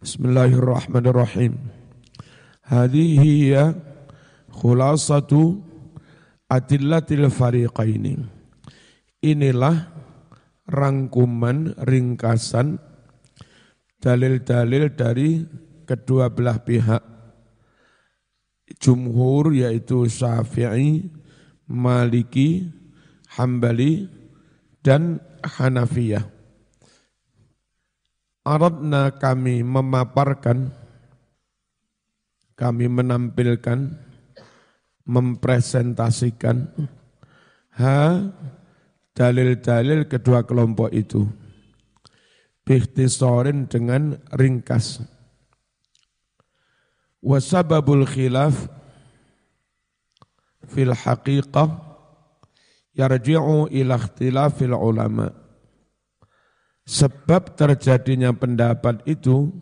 Bismillahirrahmanirrahim. Hadhihi hiya khulasatu adillatil fariqaini. Inilah rangkuman ringkasan dalil-dalil dari kedua belah pihak. Jumhur yaitu Syafi'i, Maliki, Hambali, dan Hanafiyah. Aradna kami memaparkan, kami menampilkan, mempresentasikan ha dalil-dalil kedua kelompok itu. Bikhtisorin dengan ringkas. Wasababul khilaf fil haqiqah yarji'u ila ikhtilafil ulama' Sebab terjadinya pendapat itu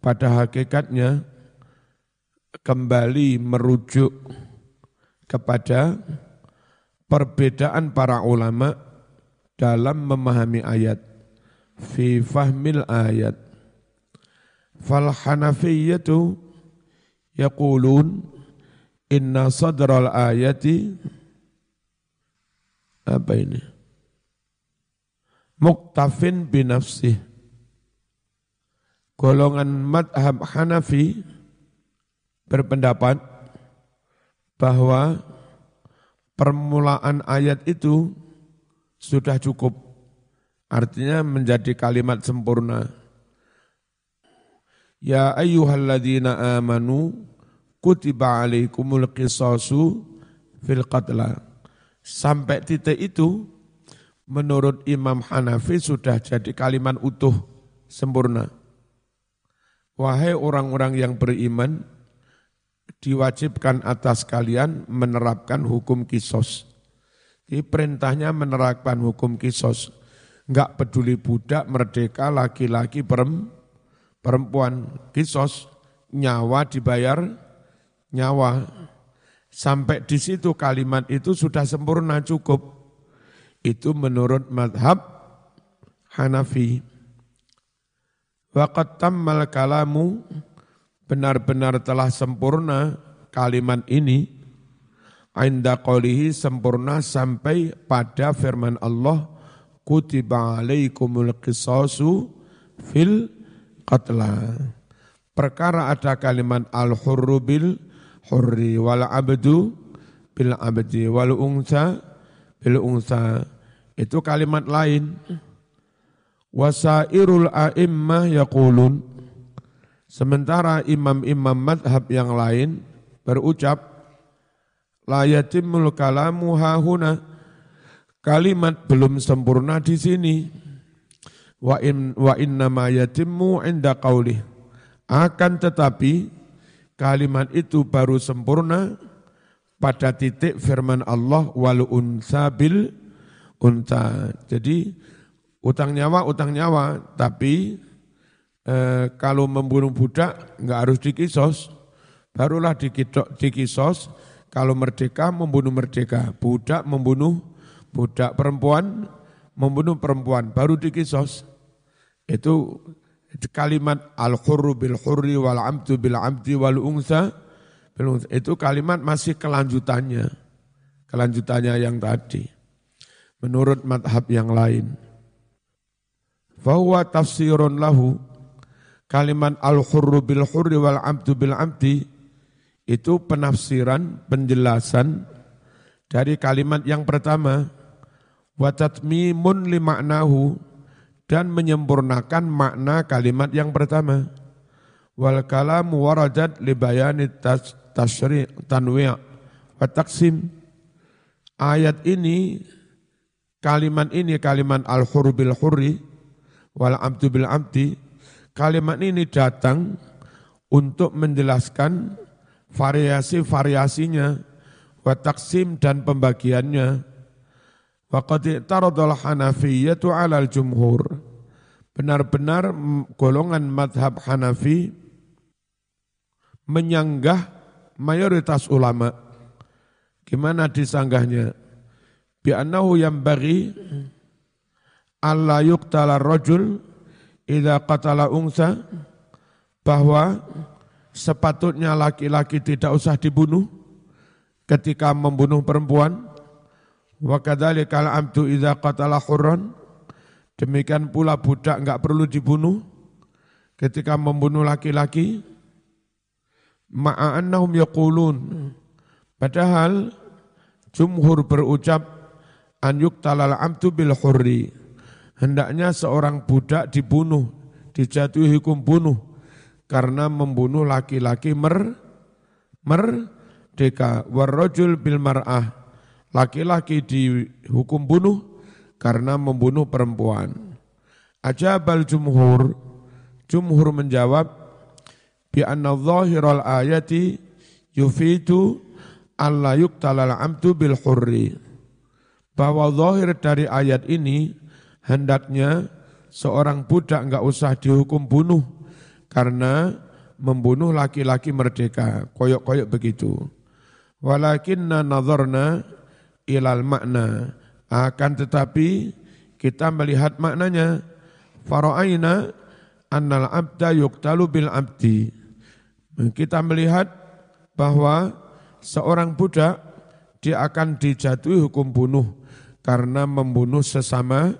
pada hakikatnya kembali merujuk kepada perbedaan para ulama dalam memahami ayat. Fi fahmil ayat. Fal hanafiyyatu yaqulun inna sadral ayati apa ini muktafin binafsih. Golongan madhab Hanafi berpendapat bahwa permulaan ayat itu sudah cukup. Artinya menjadi kalimat sempurna. Ya ayyuhalladzina amanu kutiba alaikumul qisasu fil qatla. Sampai titik itu menurut Imam Hanafi sudah jadi kalimat utuh sempurna. Wahai orang-orang yang beriman, diwajibkan atas kalian menerapkan hukum kisos. Ini perintahnya menerapkan hukum kisos. Enggak peduli budak, merdeka, laki-laki, perempuan. Kisos, nyawa dibayar, nyawa. Sampai di situ kalimat itu sudah sempurna cukup itu menurut madhab Hanafi. Waqat tammal kalamu benar-benar telah sempurna kalimat ini Ainda qawlihi sempurna sampai pada firman Allah kutiba alaikumul qisasu fil qatla. Perkara ada kalimat al-hurru bil hurri wal abdu bil abdi wal unsa bil unsa itu kalimat lain. Wasairul a'immah yaqulun. Sementara imam-imam madhab yang lain berucap la yatimul kalamu hahuna kalimat belum sempurna di sini. Wa in wa inna ma yatimmu inda qaulih akan tetapi kalimat itu baru sempurna pada titik firman Allah wal unsa bil unta. Jadi utang nyawa utang nyawa, tapi eh, kalau membunuh budak nggak harus dikisos, barulah dikisos. Kalau merdeka membunuh merdeka, budak membunuh budak perempuan membunuh perempuan, baru dikisos. Itu kalimat al-hurru bil hurri wal amtu bil amti wal unsa itu kalimat masih kelanjutannya. Kelanjutannya yang tadi. Menurut madhab yang lain. Fahuwa tafsirun lahu. Kalimat al-hurru bil hurri wal abdu bil abdi. Itu penafsiran, penjelasan dari kalimat yang pertama. Wa tatmimun li maknahu. Dan menyempurnakan makna kalimat yang pertama. Wal kalamu waradat li bayani tas tasri' tanwi' wa taksim. Ayat ini kalimat ini kalimat al-hur bil hurri wal abdu bil abdi kalimat ini datang untuk menjelaskan variasi-variasinya wa taksim dan pembagiannya wa qad taradul hanafiyyatu 'alal jumhur benar-benar golongan madhab Hanafi menyanggah mayoritas ulama. Gimana disanggahnya? Bi'annahu yang bagi alla yuqtala rajul idza qatala unsa bahwa sepatutnya laki-laki tidak usah dibunuh ketika membunuh perempuan. Wa kadzalika al-'abdu idza qatala hurran. Demikian pula budak enggak perlu dibunuh ketika membunuh laki-laki. Ma'annahum yaqulun. Padahal jumhur berucap an yuqtalal 'abdu bil hurri. Hendaknya seorang budak dibunuh, dijatuhi hukum bunuh karena membunuh laki-laki mer merdeka. Warrojul bil mar'ah. Laki-laki dihukum bunuh karena membunuh perempuan. Ajabal jumhur. Jumhur menjawab bi anna dhahiral ayati yufidu alla yuqtalal amtu bil hurri bahwa zahir dari ayat ini hendaknya seorang budak enggak usah dihukum bunuh karena membunuh laki-laki merdeka, koyok-koyok begitu. Walakinna nazarna ilal makna, akan tetapi kita melihat maknanya, fara'aina annal abda yuktalu bil abdi. Kita melihat bahwa seorang budak dia akan dijatuhi hukum bunuh karena membunuh sesama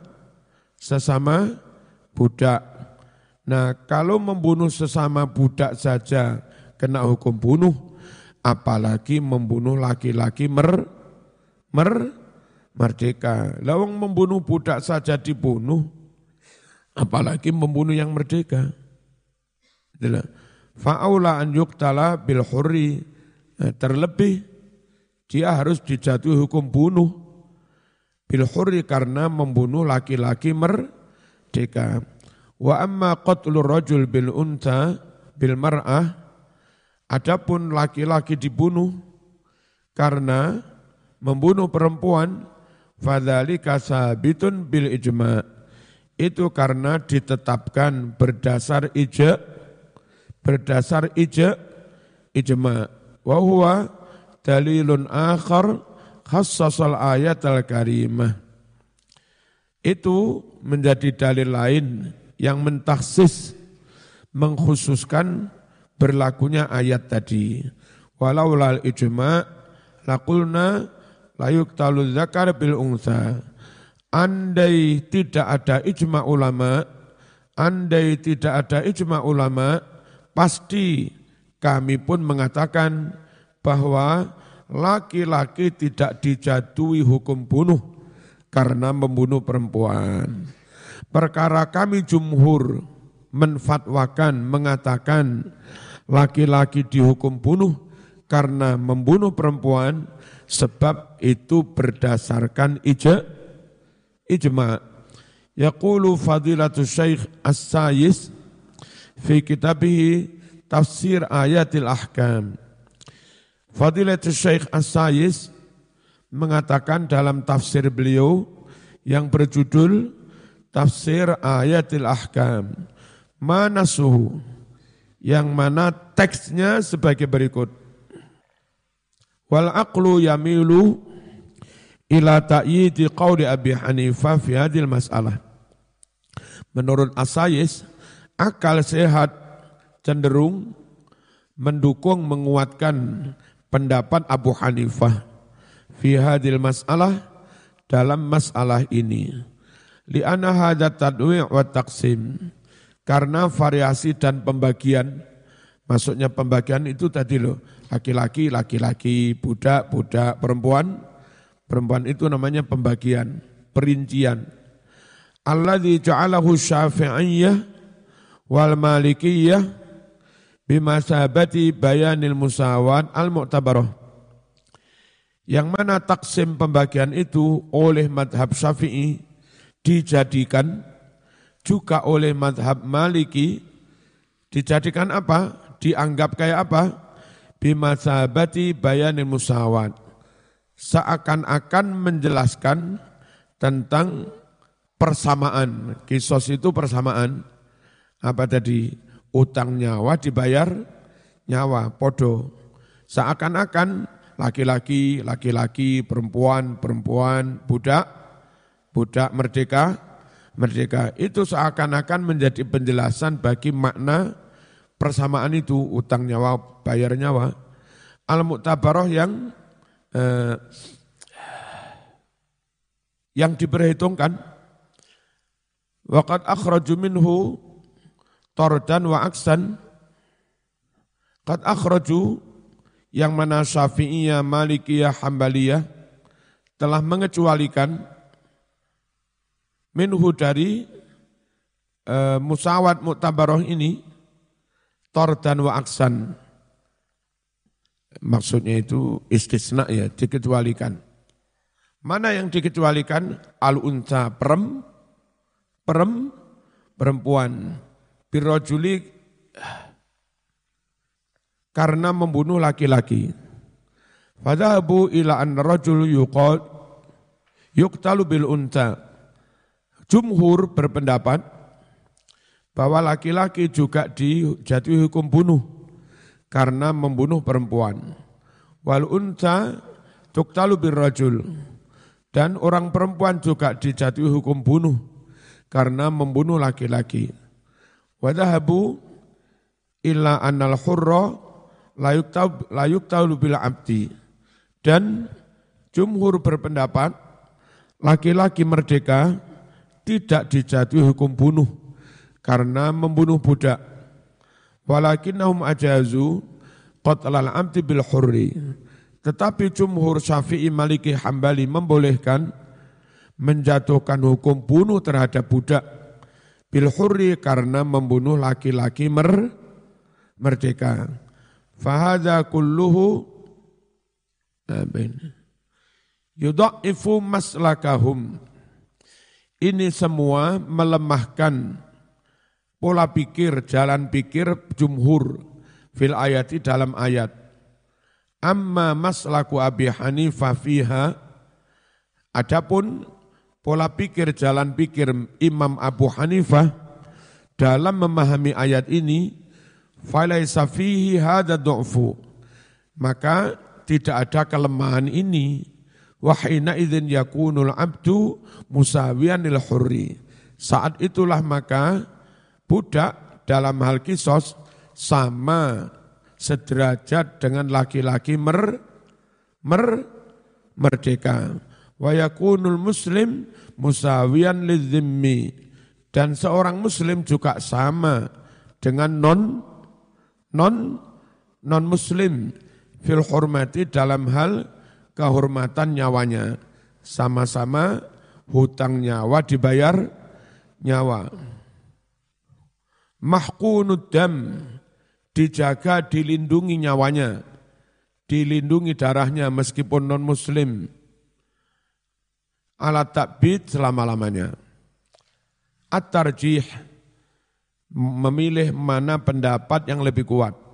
sesama budak. Nah kalau membunuh sesama budak saja kena hukum bunuh, apalagi membunuh laki-laki mer, mer, merdeka. Lawang membunuh budak saja dibunuh, apalagi membunuh yang merdeka. Fa'aula an yuktala bil hurri, nah, terlebih dia harus dijatuhi hukum bunuh bil hurri karena membunuh laki-laki merdeka. Wa amma qatlur rajul bil unta bil mar'ah adapun laki-laki dibunuh karena membunuh perempuan fadzalika sabitun bil ijma itu karena ditetapkan berdasar ijma berdasar ijma ijma wa huwa dalilun akhar khassasal ayat al-karimah itu menjadi dalil lain yang mentaksis mengkhususkan berlakunya ayat tadi. Walau lal ijma lakulna layuk talu zakar bil unsa. Andai tidak ada ijma ulama, andai tidak ada ijma ulama, pasti kami pun mengatakan bahwa laki-laki tidak dijatuhi hukum bunuh karena membunuh perempuan. Perkara kami jumhur menfatwakan, mengatakan laki-laki dihukum bunuh karena membunuh perempuan sebab itu berdasarkan ijma. ijma. Yaqulu fadilatu as-sayis fi kitabihi tafsir ayatil ahkam. Fadilatu syekh as-sayis mengatakan dalam tafsir beliau yang berjudul tafsir ayatil ahkam. Mana suhu? Yang mana teksnya sebagai berikut. Wal aqlu yamilu ila ta'yidi qawli Abi Hanifah fi hadil masalah. Menurut Asayis, akal sehat cenderung mendukung menguatkan pendapat Abu Hanifah fi hadil masalah dalam masalah ini. Li'anna hadat tadwi' wa taksim. Karena variasi dan pembagian, maksudnya pembagian itu tadi loh, laki-laki, laki-laki, budak, budak, perempuan, perempuan itu namanya pembagian, perincian. Alladzi ja'alahu syafi'iyah wal malikiyah bimasabati bayanil musawat al-mu'tabarah. Yang mana taksim pembagian itu oleh madhab syafi'i dijadikan juga oleh madhab maliki, dijadikan apa? Dianggap kayak apa? Bimasabati bayanil musawat. Seakan-akan menjelaskan tentang persamaan. Kisos itu persamaan. Apa tadi? Utang nyawa dibayar nyawa, podo. Seakan-akan laki-laki, laki-laki, perempuan, perempuan, budak, budak merdeka, merdeka. Itu seakan-akan menjadi penjelasan bagi makna persamaan itu utang nyawa bayar nyawa al muktabaroh yang eh, yang diperhitungkan waqad akhraju minhu tordan wa aksan qad akhraju yang mana Syafi'iyah, Malikiyah, Hambaliyah telah mengecualikan minhu dari e, musawat muktabaroh ini tordan wa aksan. Maksudnya itu istisna ya, dikecualikan. Mana yang dikecualikan? Al-unta perem, perem, perempuan. Birrojuli karena membunuh laki-laki. Fadhabu ila an rajul yuqal yuqtalu bil unta. Jumhur berpendapat bahwa laki-laki juga dijatuhi hukum bunuh karena membunuh perempuan. Wal unta tuktalu bil rajul. Dan orang perempuan juga dijatuhi hukum bunuh karena membunuh laki-laki. Wadahabu illa annal hurra layuk taulu bila abdi. Dan jumhur berpendapat laki-laki merdeka tidak dijatuhi hukum bunuh karena membunuh budak. Walakinnahum ajazu qatlal abdi bil hurri. Tetapi jumhur Syafi'i Maliki Hambali membolehkan menjatuhkan hukum bunuh terhadap budak bil hurri karena membunuh laki-laki mer merdeka. Fahadha kulluhu yudha'ifu maslakahum. Ini semua melemahkan pola pikir, jalan pikir jumhur fil ayati dalam ayat. Amma maslaku Abi Hanifah fiha, adapun pola pikir, jalan pikir Imam Abu Hanifah dalam memahami ayat ini, falaisa fihi du'fu. Maka tidak ada kelemahan ini. Wahina idzin yakunul abdu musawiyanil hurri. Saat itulah maka budak dalam hal kisos sama sederajat dengan laki-laki mer, mer merdeka. Wa yakunul muslim musawiyan lidzimmi. Dan seorang muslim juga sama dengan non non non muslim fil hormati dalam hal kehormatan nyawanya. Sama-sama hutang nyawa dibayar nyawa. Mahkunud dam, dijaga, dilindungi nyawanya, dilindungi darahnya meskipun non-muslim. Alat takbid selama-lamanya. At-tarjih, memilih mana pendapat yang lebih kuat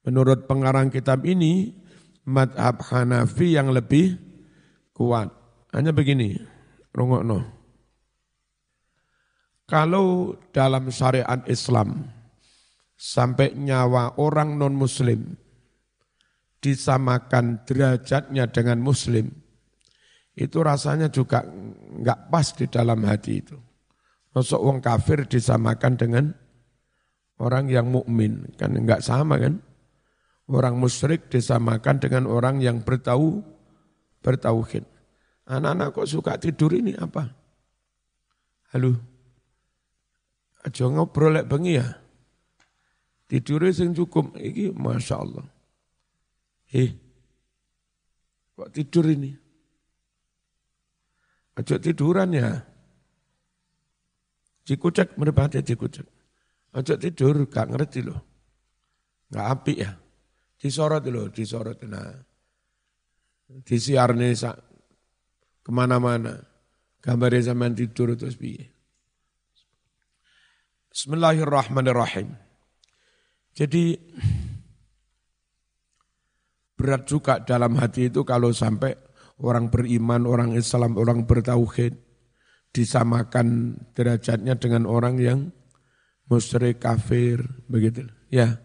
Menurut pengarang kitab ini, madhab Hanafi yang lebih kuat. Hanya begini, rungokno. Kalau dalam syariat Islam, sampai nyawa orang non-muslim disamakan derajatnya dengan muslim, itu rasanya juga enggak pas di dalam hati itu. Masuk wong kafir disamakan dengan orang yang mukmin kan enggak sama kan? Orang musyrik disamakan dengan orang yang bertahu, bertauhid. Anak-anak kok suka tidur ini apa? Halo? Aja ngobrol lek bengi ya. Tidurnya sing cukup. Iki Masya Allah. Eh, kok tidur ini? Aja tiduran ya. Cikucek, meripati cikucek. Aja tidur, gak ngerti loh. Gak api ya. Disorot loh, disorot. Nah, disiarne sak ke mana-mana. Gambarnya zaman tidur terus piye. Bismillahirrahmanirrahim. Jadi berat juga dalam hati itu kalau sampai orang beriman, orang Islam, orang bertauhid disamakan derajatnya dengan orang yang musyrik kafir begitu. Ya.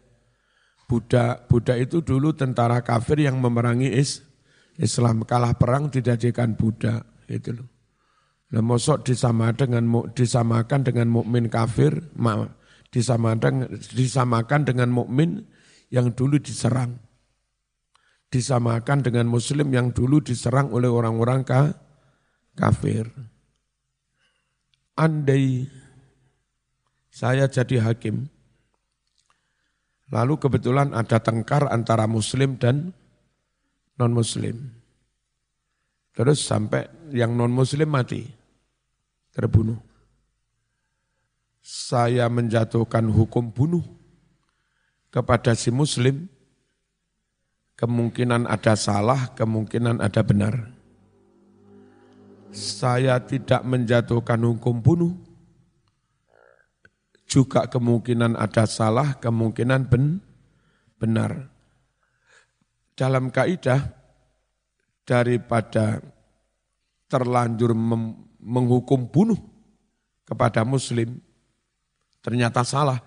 Buddha, Buddha itu dulu tentara kafir yang memerangi is, Islam. Kalah perang dijadikan Buddha. Itu loh. Nah, mosok disama dengan, disamakan dengan mukmin kafir, disamakan, disamakan dengan mukmin yang dulu diserang. Disamakan dengan muslim yang dulu diserang oleh orang-orang kafir. Andai saya jadi hakim, lalu kebetulan ada tengkar antara muslim dan non-muslim. Terus sampai yang non-muslim mati, terbunuh. Saya menjatuhkan hukum bunuh kepada si muslim, kemungkinan ada salah, kemungkinan ada benar. Saya tidak menjatuhkan hukum bunuh, juga kemungkinan ada salah, kemungkinan ben, benar. Dalam kaidah daripada terlanjur mem, menghukum bunuh kepada muslim, ternyata salah.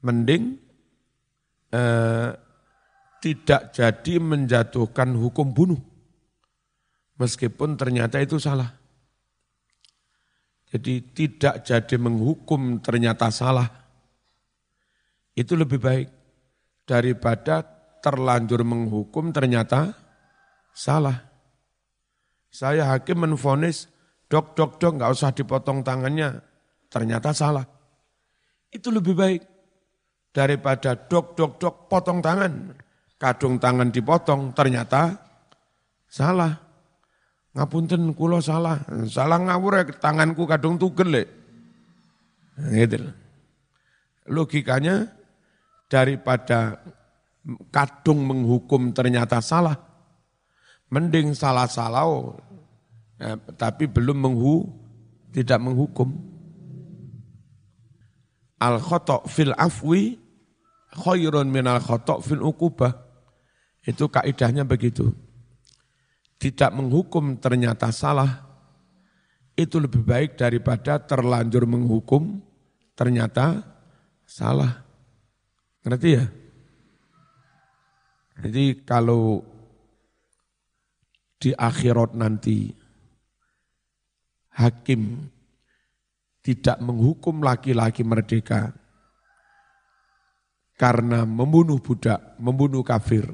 Mending eh, tidak jadi menjatuhkan hukum bunuh. Meskipun ternyata itu salah. Jadi tidak jadi menghukum ternyata salah. Itu lebih baik daripada terlanjur menghukum ternyata salah. Saya hakim menfonis, dok, dok, dok, nggak usah dipotong tangannya. Ternyata salah. Itu lebih baik daripada dok, dok, dok, potong tangan. Kadung tangan dipotong, ternyata salah. Ngapunten kulo salah, salah ngawur ya tanganku kadung tugel le. Gitu. Logikanya daripada kadung menghukum ternyata salah, mending salah-salah ya, tapi belum menghu, tidak menghukum. Al khotok fil afwi khairun min al khotok fil ukubah. Itu kaidahnya begitu tidak menghukum ternyata salah, itu lebih baik daripada terlanjur menghukum ternyata salah. Ngerti ya? Jadi kalau di akhirat nanti hakim tidak menghukum laki-laki merdeka karena membunuh budak, membunuh kafir,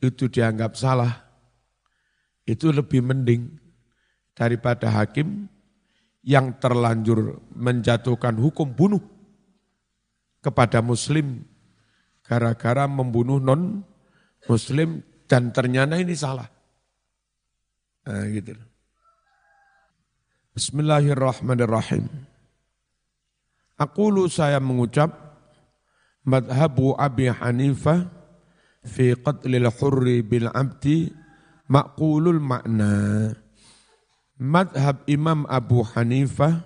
itu dianggap salah itu lebih mending daripada hakim yang terlanjur menjatuhkan hukum bunuh kepada muslim gara-gara membunuh non muslim dan ternyata ini salah. Nah, gitu. Bismillahirrahmanirrahim. Aku lu saya mengucap madhabu Abi Hanifah fi qatlil hurri bil abdi Makulul makna Madhab Imam Abu Hanifah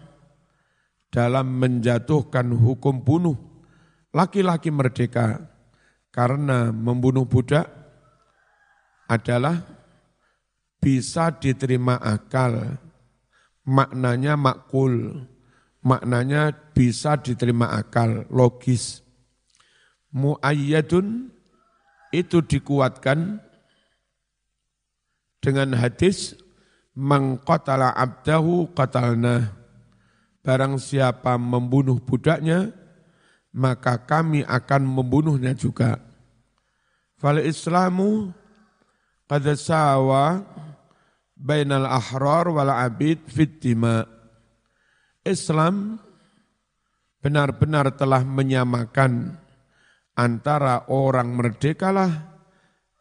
dalam menjatuhkan hukum bunuh laki-laki merdeka karena membunuh budak adalah bisa diterima akal. Maknanya makul, maknanya bisa diterima akal, logis. Mu'ayyadun itu dikuatkan dengan hadis mengqatala abdahu qatalna. Barang siapa membunuh budaknya maka kami akan membunuhnya juga. Fal islamu qad sawa bainal ahrar wal abid fit Islam benar-benar telah menyamakan antara orang merdekalah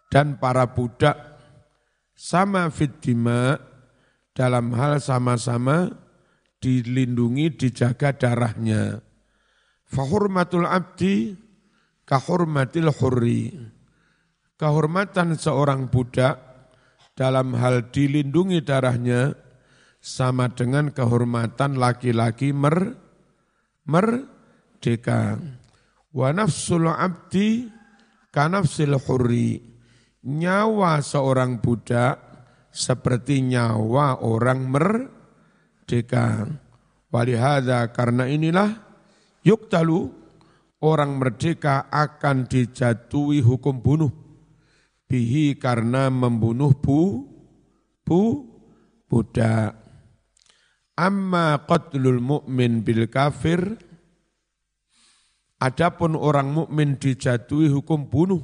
dan para budak sama fitima dalam hal sama-sama dilindungi, dijaga darahnya. Fahurmatul abdi kahurmatil hurri. Kehormatan seorang budak dalam hal dilindungi darahnya sama dengan kehormatan laki-laki mer merdeka. Wa nafsul abdi kanafsil hurri nyawa seorang budak seperti nyawa orang merdeka. Walihada karena inilah yuktalu orang merdeka akan dijatuhi hukum bunuh. Bihi karena membunuh bu, bu, budak. Amma qatlul mu'min bil kafir Adapun orang mukmin dijatuhi hukum bunuh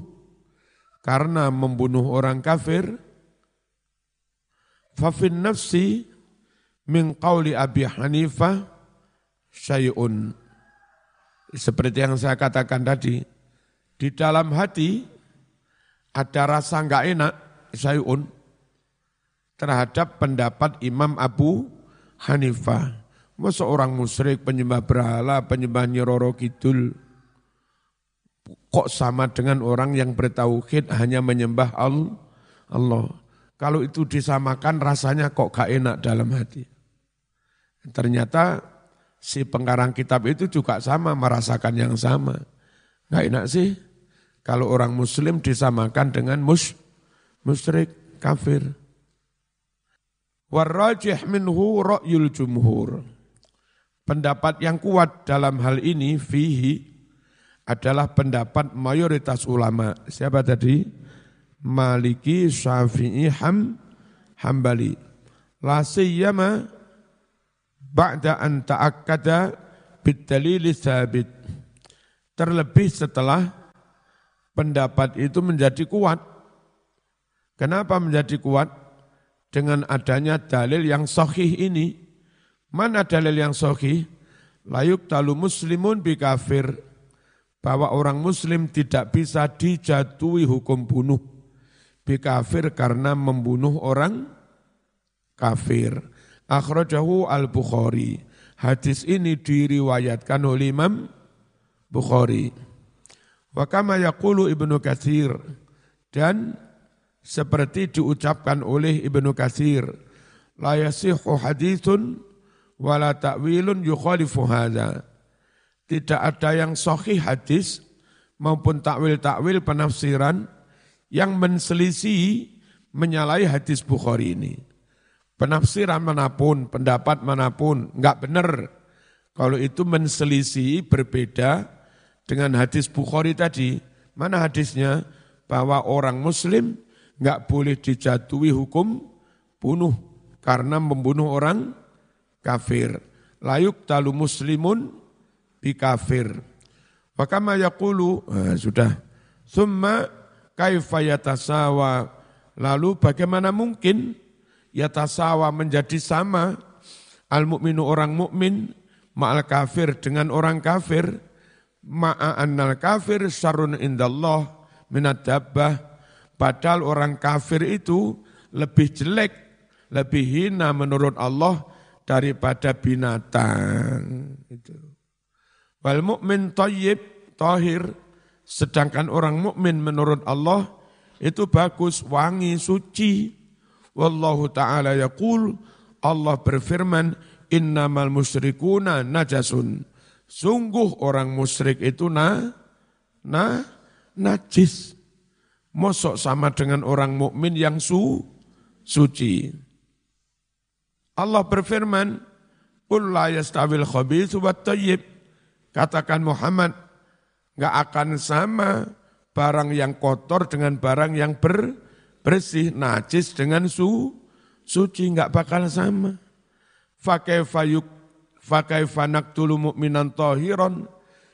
karena membunuh orang kafir fafin nafsi min qawli Abi Hanifah syai'un seperti yang saya katakan tadi di dalam hati ada rasa enggak enak syai'un terhadap pendapat Imam Abu Hanifah. Masa orang musyrik, penyembah berhala, penyembah nyiroro kidul, kok sama dengan orang yang bertauhid hanya menyembah Allah. Kalau itu disamakan rasanya kok gak enak dalam hati. Ternyata si pengarang kitab itu juga sama, merasakan yang sama. Gak enak sih kalau orang muslim disamakan dengan mus, musyrik, kafir. Warrajih minhu ra'yul jumhur. Pendapat yang kuat dalam hal ini fihi adalah pendapat mayoritas ulama. Siapa tadi? Maliki, Syafi'i, Ham, Hambali. La siyama ba'da an ta'akkada bidalili sabit. Terlebih setelah pendapat itu menjadi kuat. Kenapa menjadi kuat? dengan adanya dalil yang sahih ini. Mana dalil yang sahih? Layuk talu muslimun bi kafir. Bahwa orang muslim tidak bisa dijatuhi hukum bunuh. Bi kafir karena membunuh orang kafir. Akhrajahu al-Bukhari. Hadis ini diriwayatkan oleh Imam Bukhari. Wa kama yaqulu Ibnu Katsir dan seperti diucapkan oleh Ibnu Katsir la yasihu hadithun wala ta'wilun yukhalifu hadza tidak ada yang sahih hadis maupun takwil-takwil penafsiran yang menselisih menyalahi hadis Bukhari ini. Penafsiran mana pun, pendapat mana pun, enggak benar. Kalau itu menselisih berbeda dengan hadis Bukhari tadi. Mana hadisnya? Bahwa orang muslim nggak boleh dijatuhi hukum bunuh karena membunuh orang kafir. Layuk talu muslimun bi kafir. Wakama yaqulu, nah, sudah. Summa kaifa yatasawa. Lalu bagaimana mungkin yatasawa menjadi sama al mukminu orang mukmin ma'al kafir dengan orang kafir ma'a annal kafir syarrun indallah minad dabbah Padahal orang kafir itu lebih jelek, lebih hina menurut Allah daripada binatang. Itu. Wal mu'min tayyib, tahir, sedangkan orang mukmin menurut Allah itu bagus, wangi, suci. Wallahu ta'ala yaqul, Allah berfirman, innamal musyrikuna najasun. Sungguh orang musyrik itu na, na, najis. Mosok sama dengan orang mukmin yang su, suci. Allah berfirman, Qul la yastawil khabithu wa tayyib. Katakan Muhammad, nggak akan sama barang yang kotor dengan barang yang ber, bersih, najis dengan su, suci, nggak bakal sama. Fakaifa yuk, fakaifa naktulu mu'minan tahiran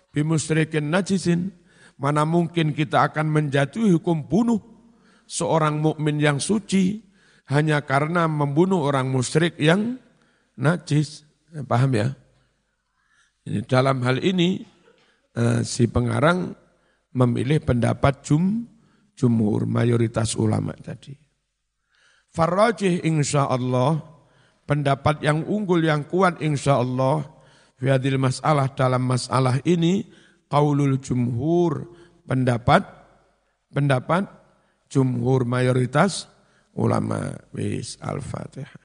bimusrikin najisin. Mana mungkin kita akan menjatuhi hukum bunuh seorang mukmin yang suci hanya karena membunuh orang musyrik yang najis. Paham ya? Dalam hal ini eh, si pengarang memilih pendapat jum, jumhur, mayoritas ulama tadi. Farrajih insya Allah, pendapat yang unggul yang kuat insya Allah, fiadil masalah dalam masalah ini, qaulul jumhur, pendapat pendapat jumhur mayoritas ulama. Wis Al-Fatihah.